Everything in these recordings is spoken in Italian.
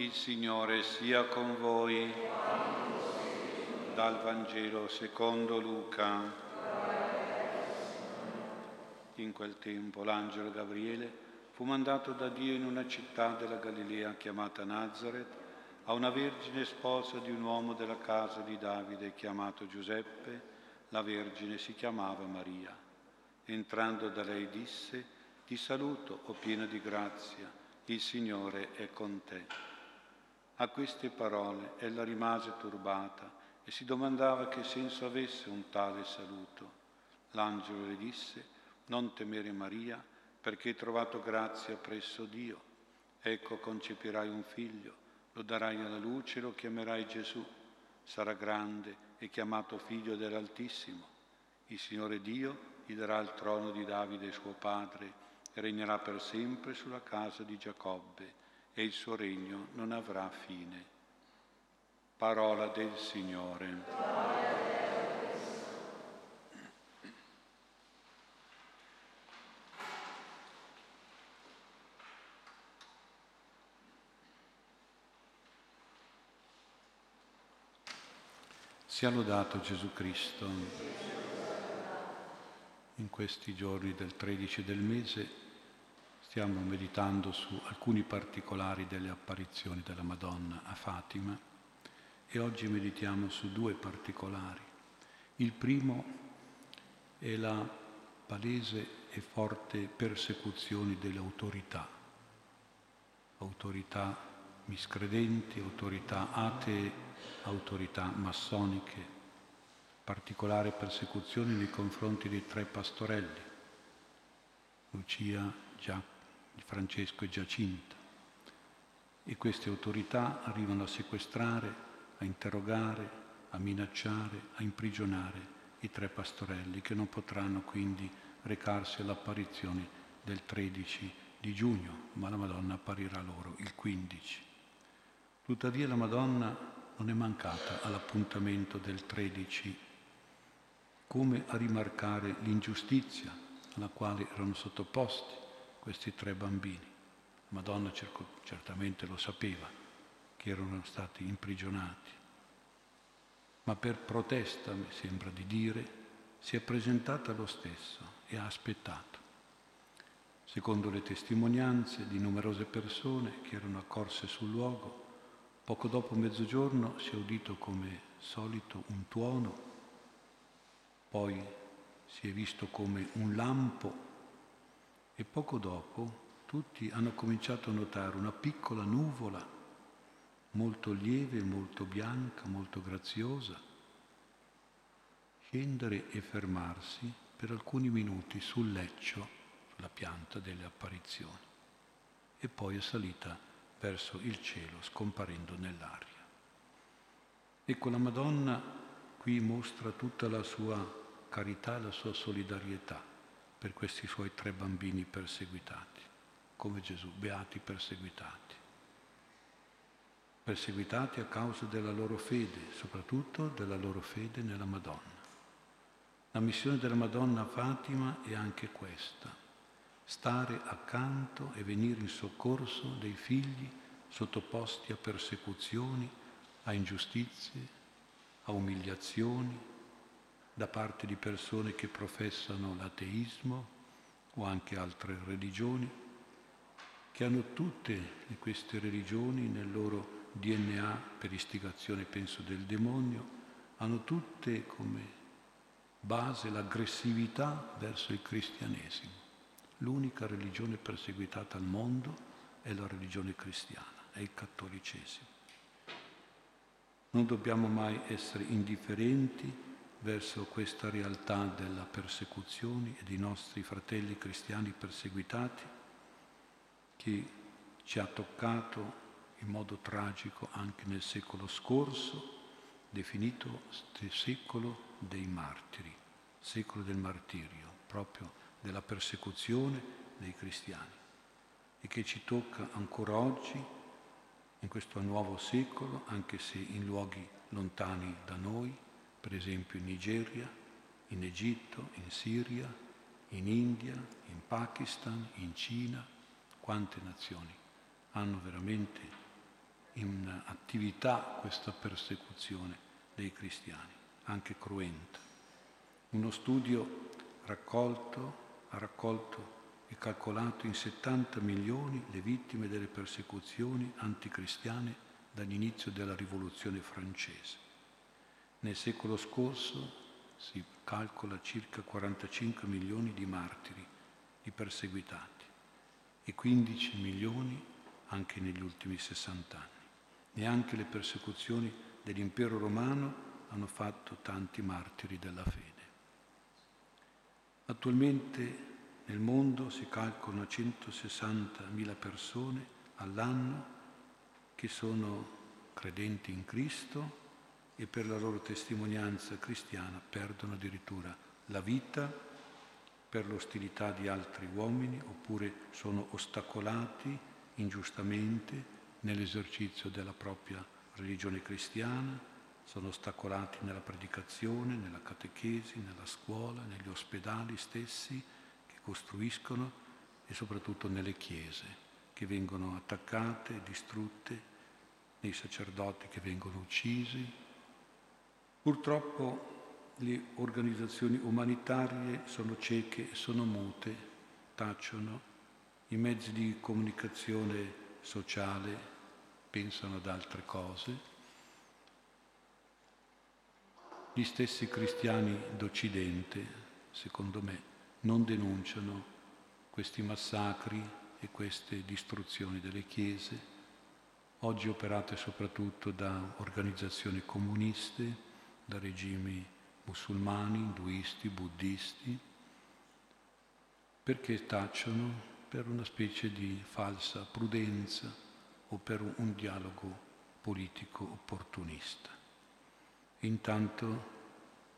Il Signore sia con voi. Dal Vangelo secondo Luca. In quel tempo l'angelo Gabriele fu mandato da Dio in una città della Galilea chiamata Nazareth a una vergine sposa di un uomo della casa di Davide chiamato Giuseppe. La vergine si chiamava Maria. Entrando da lei disse, Ti saluto, o piena di grazia, il Signore è con te. A queste parole ella rimase turbata e si domandava che senso avesse un tale saluto. L'angelo le disse, non temere Maria, perché hai trovato grazia presso Dio. Ecco concepirai un figlio, lo darai alla luce e lo chiamerai Gesù. Sarà grande e chiamato figlio dell'Altissimo. Il Signore Dio gli darà il trono di Davide suo padre e regnerà per sempre sulla casa di Giacobbe e il suo regno non avrà fine. Parola del Signore. Sia lodato Gesù Cristo. In questi giorni del 13 del mese Stiamo meditando su alcuni particolari delle apparizioni della Madonna a Fatima e oggi meditiamo su due particolari. Il primo è la palese e forte persecuzione delle autorità, autorità miscredenti, autorità atee, autorità massoniche, particolare persecuzione nei confronti dei tre pastorelli, Lucia, Giacomo, Francesco e Giacinta. E queste autorità arrivano a sequestrare, a interrogare, a minacciare, a imprigionare i tre pastorelli che non potranno quindi recarsi all'apparizione del 13 di giugno, ma la Madonna apparirà loro il 15. Tuttavia la Madonna non è mancata all'appuntamento del 13, come a rimarcare l'ingiustizia alla quale erano sottoposti questi tre bambini. Madonna certamente lo sapeva che erano stati imprigionati, ma per protesta, mi sembra di dire, si è presentata lo stesso e ha aspettato. Secondo le testimonianze di numerose persone che erano accorse sul luogo, poco dopo mezzogiorno si è udito come solito un tuono, poi si è visto come un lampo e poco dopo tutti hanno cominciato a notare una piccola nuvola, molto lieve, molto bianca, molto graziosa, scendere e fermarsi per alcuni minuti sul leccio, sulla pianta delle apparizioni, e poi è salita verso il cielo, scomparendo nell'aria. Ecco, la Madonna qui mostra tutta la sua carità, la sua solidarietà per questi suoi tre bambini perseguitati, come Gesù, beati perseguitati. Perseguitati a causa della loro fede, soprattutto della loro fede nella Madonna. La missione della Madonna Fatima è anche questa, stare accanto e venire in soccorso dei figli sottoposti a persecuzioni, a ingiustizie, a umiliazioni, da parte di persone che professano l'ateismo o anche altre religioni, che hanno tutte queste religioni nel loro DNA per istigazione, penso, del demonio, hanno tutte come base l'aggressività verso il cristianesimo. L'unica religione perseguitata al mondo è la religione cristiana, è il cattolicesimo. Non dobbiamo mai essere indifferenti verso questa realtà della persecuzione e dei nostri fratelli cristiani perseguitati che ci ha toccato in modo tragico anche nel secolo scorso, definito secolo dei martiri, secolo del martirio, proprio della persecuzione dei cristiani e che ci tocca ancora oggi in questo nuovo secolo, anche se in luoghi lontani da noi, per esempio in Nigeria, in Egitto, in Siria, in India, in Pakistan, in Cina, quante nazioni hanno veramente in attività questa persecuzione dei cristiani, anche cruenta. Uno studio raccolto, ha raccolto e calcolato in 70 milioni le vittime delle persecuzioni anticristiane dall'inizio della rivoluzione francese. Nel secolo scorso si calcola circa 45 milioni di martiri, di perseguitati e 15 milioni anche negli ultimi 60 anni. Neanche le persecuzioni dell'impero romano hanno fatto tanti martiri della fede. Attualmente nel mondo si calcolano 160.000 persone all'anno che sono credenti in Cristo e per la loro testimonianza cristiana perdono addirittura la vita per l'ostilità di altri uomini oppure sono ostacolati ingiustamente nell'esercizio della propria religione cristiana, sono ostacolati nella predicazione, nella catechesi, nella scuola, negli ospedali stessi che costruiscono e soprattutto nelle chiese che vengono attaccate, distrutte, nei sacerdoti che vengono uccisi, Purtroppo le organizzazioni umanitarie sono cieche, sono mute, tacciono, i mezzi di comunicazione sociale pensano ad altre cose. Gli stessi cristiani d'Occidente, secondo me, non denunciano questi massacri e queste distruzioni delle chiese, oggi operate soprattutto da organizzazioni comuniste, da regimi musulmani, induisti, buddisti, perché tacciono per una specie di falsa prudenza o per un dialogo politico opportunista. Intanto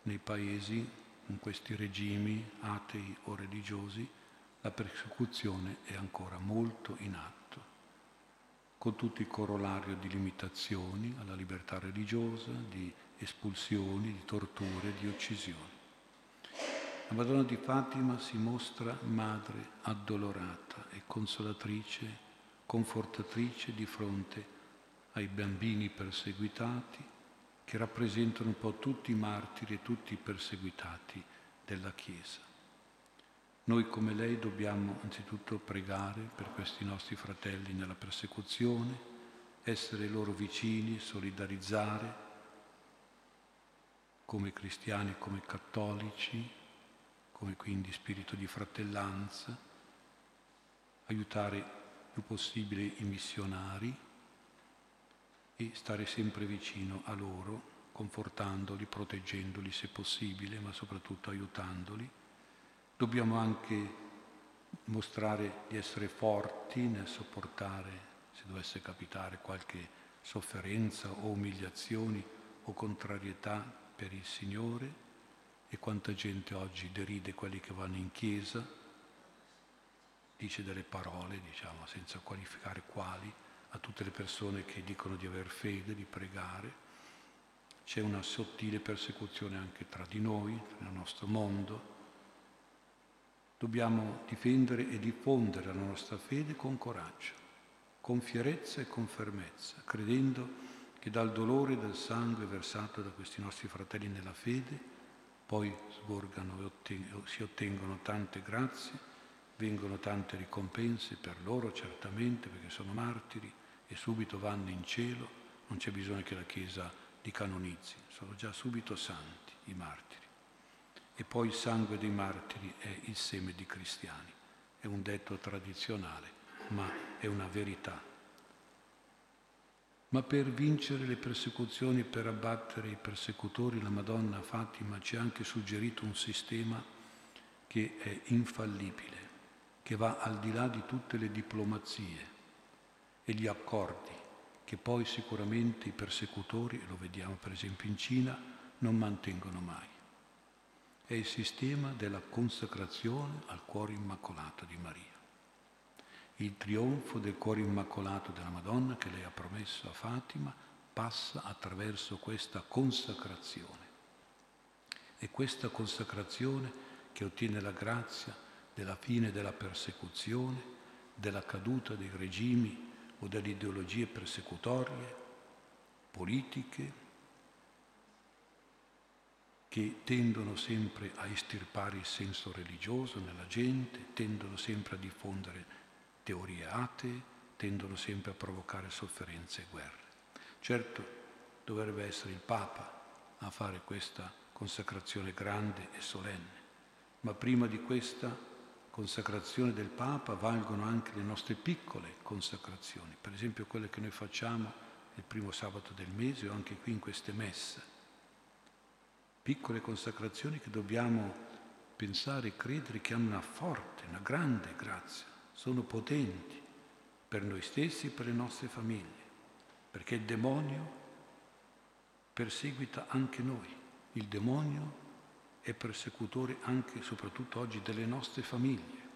nei paesi, in questi regimi atei o religiosi, la persecuzione è ancora molto in atto, con tutto il corollario di limitazioni alla libertà religiosa, di espulsioni, di torture, di uccisioni. La Madonna di Fatima si mostra madre addolorata e consolatrice, confortatrice di fronte ai bambini perseguitati che rappresentano un po' tutti i martiri e tutti i perseguitati della Chiesa. Noi come lei dobbiamo anzitutto pregare per questi nostri fratelli nella persecuzione, essere loro vicini, solidarizzare, come cristiani, come cattolici, come quindi spirito di fratellanza, aiutare il più possibile i missionari e stare sempre vicino a loro, confortandoli, proteggendoli se possibile, ma soprattutto aiutandoli. Dobbiamo anche mostrare di essere forti nel sopportare, se dovesse capitare, qualche sofferenza o umiliazioni o contrarietà per il Signore e quanta gente oggi deride quelli che vanno in chiesa, dice delle parole, diciamo, senza qualificare quali, a tutte le persone che dicono di aver fede, di pregare. C'è una sottile persecuzione anche tra di noi, nel nostro mondo. Dobbiamo difendere e diffondere la nostra fede con coraggio, con fierezza e con fermezza, credendo che dal dolore del sangue versato da questi nostri fratelli nella fede poi sborgano e ottengono, si ottengono tante grazie, vengono tante ricompense per loro certamente perché sono martiri e subito vanno in cielo, non c'è bisogno che la Chiesa li canonizzi, sono già subito santi i martiri. E poi il sangue dei martiri è il seme di cristiani, è un detto tradizionale, ma è una verità ma per vincere le persecuzioni, per abbattere i persecutori, la Madonna Fatima ci ha anche suggerito un sistema che è infallibile, che va al di là di tutte le diplomazie e gli accordi che poi sicuramente i persecutori, lo vediamo per esempio in Cina, non mantengono mai. È il sistema della consacrazione al cuore immacolato di Maria il trionfo del cuore immacolato della Madonna che lei ha promesso a Fatima passa attraverso questa consacrazione. E questa consacrazione che ottiene la grazia della fine della persecuzione, della caduta dei regimi o dalle ideologie persecutorie, politiche, che tendono sempre a estirpare il senso religioso nella gente, tendono sempre a diffondere teorie atee, tendono sempre a provocare sofferenze e guerre. Certo, dovrebbe essere il Papa a fare questa consacrazione grande e solenne, ma prima di questa consacrazione del Papa valgono anche le nostre piccole consacrazioni, per esempio quelle che noi facciamo il primo sabato del mese o anche qui in queste messe. Piccole consacrazioni che dobbiamo pensare e credere che hanno una forte, una grande grazia, sono potenti per noi stessi e per le nostre famiglie, perché il demonio perseguita anche noi. Il demonio è persecutore anche e soprattutto oggi delle nostre famiglie.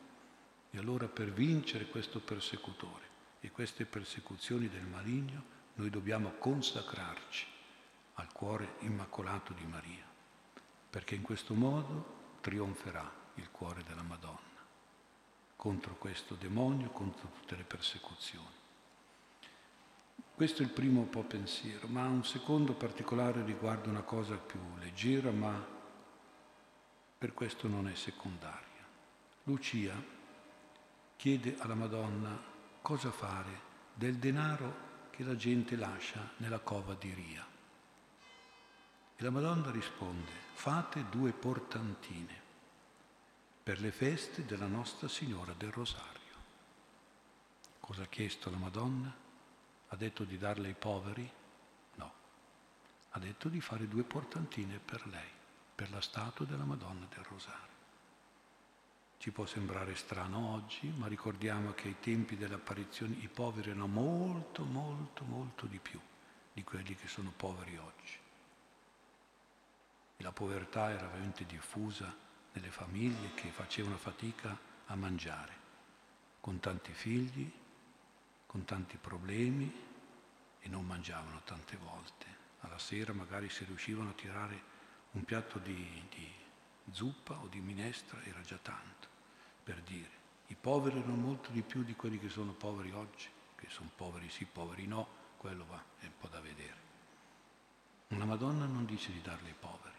E allora per vincere questo persecutore e queste persecuzioni del maligno noi dobbiamo consacrarci al cuore immacolato di Maria, perché in questo modo trionferà il cuore della Madonna contro questo demonio, contro tutte le persecuzioni. Questo è il primo po' pensiero, ma un secondo particolare riguarda una cosa più leggera, ma per questo non è secondaria. Lucia chiede alla Madonna cosa fare del denaro che la gente lascia nella cova di Ria. E la Madonna risponde, fate due portantine per le feste della Nostra Signora del Rosario. Cosa ha chiesto la Madonna? Ha detto di darle ai poveri? No. Ha detto di fare due portantine per lei, per la statua della Madonna del Rosario. Ci può sembrare strano oggi, ma ricordiamo che ai tempi delle apparizioni i poveri erano molto, molto, molto di più di quelli che sono poveri oggi. La povertà era veramente diffusa nelle famiglie che facevano fatica a mangiare, con tanti figli, con tanti problemi e non mangiavano tante volte. Alla sera magari se riuscivano a tirare un piatto di, di zuppa o di minestra era già tanto, per dire. I poveri erano molto di più di quelli che sono poveri oggi, che sono poveri sì, poveri no, quello va, è un po' da vedere. Una Madonna non dice di darli ai poveri.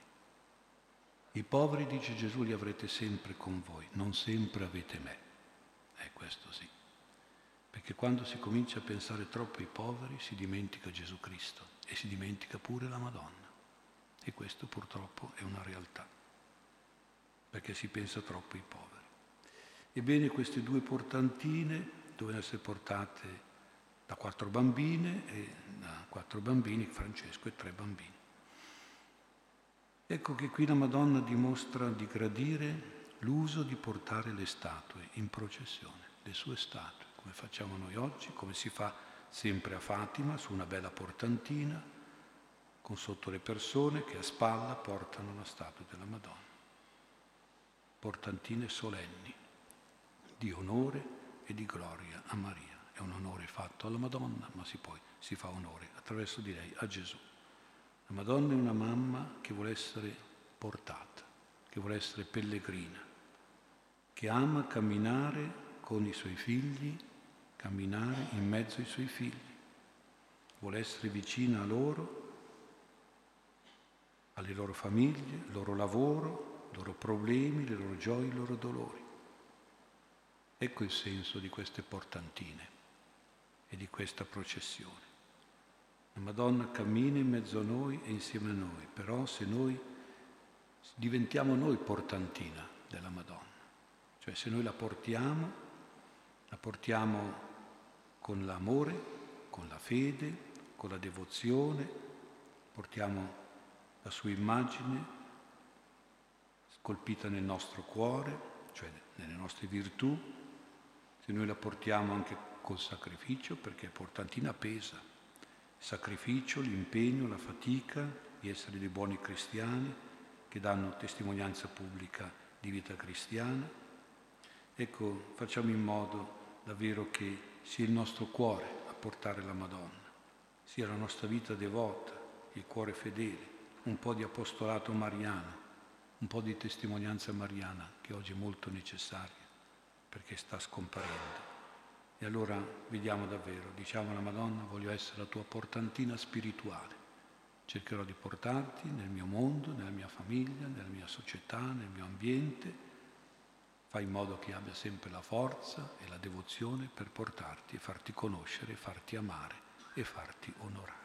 I poveri, dice Gesù, li avrete sempre con voi, non sempre avete me. È questo sì. Perché quando si comincia a pensare troppo ai poveri si dimentica Gesù Cristo e si dimentica pure la Madonna. E questo purtroppo è una realtà, perché si pensa troppo ai poveri. Ebbene, queste due portantine dovevano essere portate da quattro bambine e da quattro bambini, Francesco e tre bambini. Ecco che qui la Madonna dimostra di gradire l'uso di portare le statue in processione, le sue statue come facciamo noi oggi, come si fa sempre a Fatima, su una bella portantina, con sotto le persone che a spalla portano la statua della Madonna. Portantine solenni, di onore e di gloria a Maria. È un onore fatto alla Madonna, ma si poi si fa onore attraverso di lei a Gesù. La Madonna è una mamma che vuole essere portata, che vuole essere pellegrina, che ama camminare con i suoi figli camminare in mezzo ai suoi figli, vuole essere vicina a loro, alle loro famiglie, al loro lavoro, i loro problemi, le loro gioie, i loro dolori. Ecco il senso di queste portantine e di questa processione. La Madonna cammina in mezzo a noi e insieme a noi, però se noi diventiamo noi portantina della Madonna, cioè se noi la portiamo, la portiamo con l'amore, con la fede, con la devozione, portiamo la sua immagine scolpita nel nostro cuore, cioè nelle nostre virtù, se noi la portiamo anche col sacrificio, perché portantina pesa, sacrificio, l'impegno, la fatica di essere dei buoni cristiani che danno testimonianza pubblica di vita cristiana. Ecco, facciamo in modo davvero che sia il nostro cuore a portare la Madonna, sia la nostra vita devota, il cuore fedele, un po' di apostolato mariano, un po' di testimonianza mariana che oggi è molto necessaria perché sta scomparendo. E allora vediamo davvero, diciamo alla Madonna, voglio essere la tua portantina spirituale. Cercherò di portarti nel mio mondo, nella mia famiglia, nella mia società, nel mio ambiente. Fai in modo che abbia sempre la forza e la devozione per portarti e farti conoscere, farti amare e farti onorare.